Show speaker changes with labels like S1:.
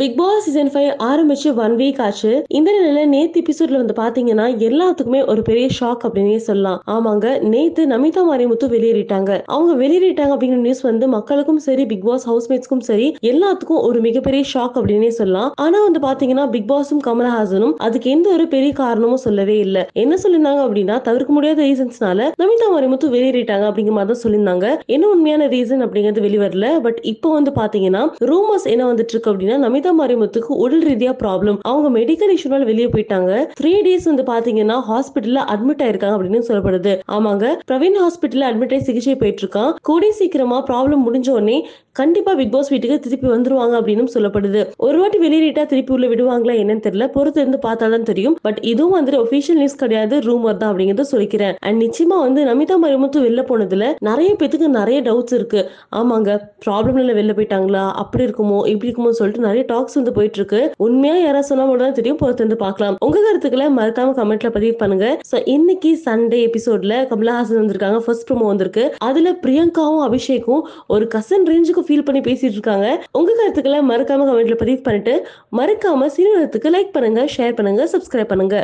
S1: Bigg Boss season five ஆரம்பிச்சு one week ஆச்சு. இந்த நிலையில நேத்து எபிசோட்ல வந்து பாத்தீங்கன்னா எல்லாத்துக்குமே ஒரு பெரிய ஷாக் அப்படின்னே சொல்லலாம். ஆமாங்க நேத்து நமிதா மாரிமுத்து வெளியேறிட்டாங்க. அவங்க வெளியேறிட்டாங்க அப்படிங்கிற நியூஸ் வந்து மக்களுக்கும் சரி பிக் பாஸ் ஹவுஸ்மேட்ஸ்க்கும் சரி எல்லாத்துக்கும் ஒரு மிகப்பெரிய ஷாக் அப்படின்னே சொல்லலாம். ஆனா வந்து பாத்தீங்கன்னா பிக் பாஸும் கமலஹாசனும் அதுக்கு எந்த ஒரு பெரிய காரணமும் சொல்லவே இல்லை. என்ன சொல்லியிருந்தாங்க அப்படின்னா தவிர்க்க முடியாத ரீசன்ஸ்னால நமிதா மாரிமுத்து வெளியேறிட்டாங்க அப்படிங்கிற மாதிரி தான் சொல்லியிருந்தாங்க. என்ன உண்மையான ரீசன் அப்படிங்கிறது வெளிவரல. பட் இப்போ வந்து பாத்தீங்கன்னா ரூமர்ஸ் என்ன வந்துட்டு இருக்கு அப்படின்னா நமிதா மரியமத்துக்கு உடல் ரீதியா ப்ராப்ளம் அவங்க மெடிக்கல் இஷ்யூனால வெளியே போயிட்டாங்க. த்ரீ டேஸ் வந்து பாத்தீங்கன்னா ஹாஸ்பிட்டல்ல அட்மிட் ஆயிருக்காங்க அப்படின்னு சொல்லப்படுது. ஆமாங்க. பிரவீன் ஹாஸ்பிட்டல்ல அட்மிட் ஆகி சிகிச்சை போயிட்டு இருக்கான் கூடிய சீக்கிரமா ப்ராப்ளம் முடிஞ்ச உடனே கண்டிப்பா பிக் பாஸ் வீட்டுக்கு திருப்பி வந்துருவாங்க அப்படின்னு சொல்லப்படுது. ஒரு வாட்டி வெளியேறிட்டா திருப்பி உள்ள விடுவாங்களா என்னன்னு தெரியல. பொறுத்து இருந்து பார்த்தாதான் தெரியும். பட் இதுவும் வந்துட்டு ஒபிஷியல் நியூஸ் கிடையாது. ரூமர் தான் அப்படிங்கறத சொல்லிக்கிறேன். அண்ட் நிச்சயமா வந்து நமிதா மரியமுத்து வெளில போனதுல நிறைய பேத்துக்கு நிறைய டவுட்ஸ் இருக்கு. ஆமாங்க. ப்ராப்ளம்ல வெளில போயிட்டாங்களா? அப்படி இருக்குமோ? இப்படி இருக்குமோ சொல்லிட்டு நிறைய டாக்ஸ் வந்து போயிட்டு இருக்கு உண்மையா யாராவது சொன்னா மட்டும் தெரியும் பொறுத்து வந்து பார்க்கலாம். உங்க கருத்துக்களை மறக்காம கமெண்ட்ல பதிவு பண்ணுங்க. சோ இன்னைக்கு சண்டே எபிசோட்ல கமலஹாசன் வந்திருக்காங்க. ஃபர்ஸ்ட் ப்ரோமோ வந்திருக்கு. அதுல பிரியங்காவும் அபிஷேக்கும் ஒரு கசன் ரேஞ்சுக்கு ஃபீல் பண்ணி பேசிட்டு இருக்காங்க. உங்க கருத்துக்களை மறக்காம கமெண்ட்ல பதிவு பண்ணிட்டு மறக்காம சீனியரத்துக்கு லைக் பண்ணுங்க ஷேர் பண்ணுங்க சப்ஸ்கிரைப் பண்ணுங்க.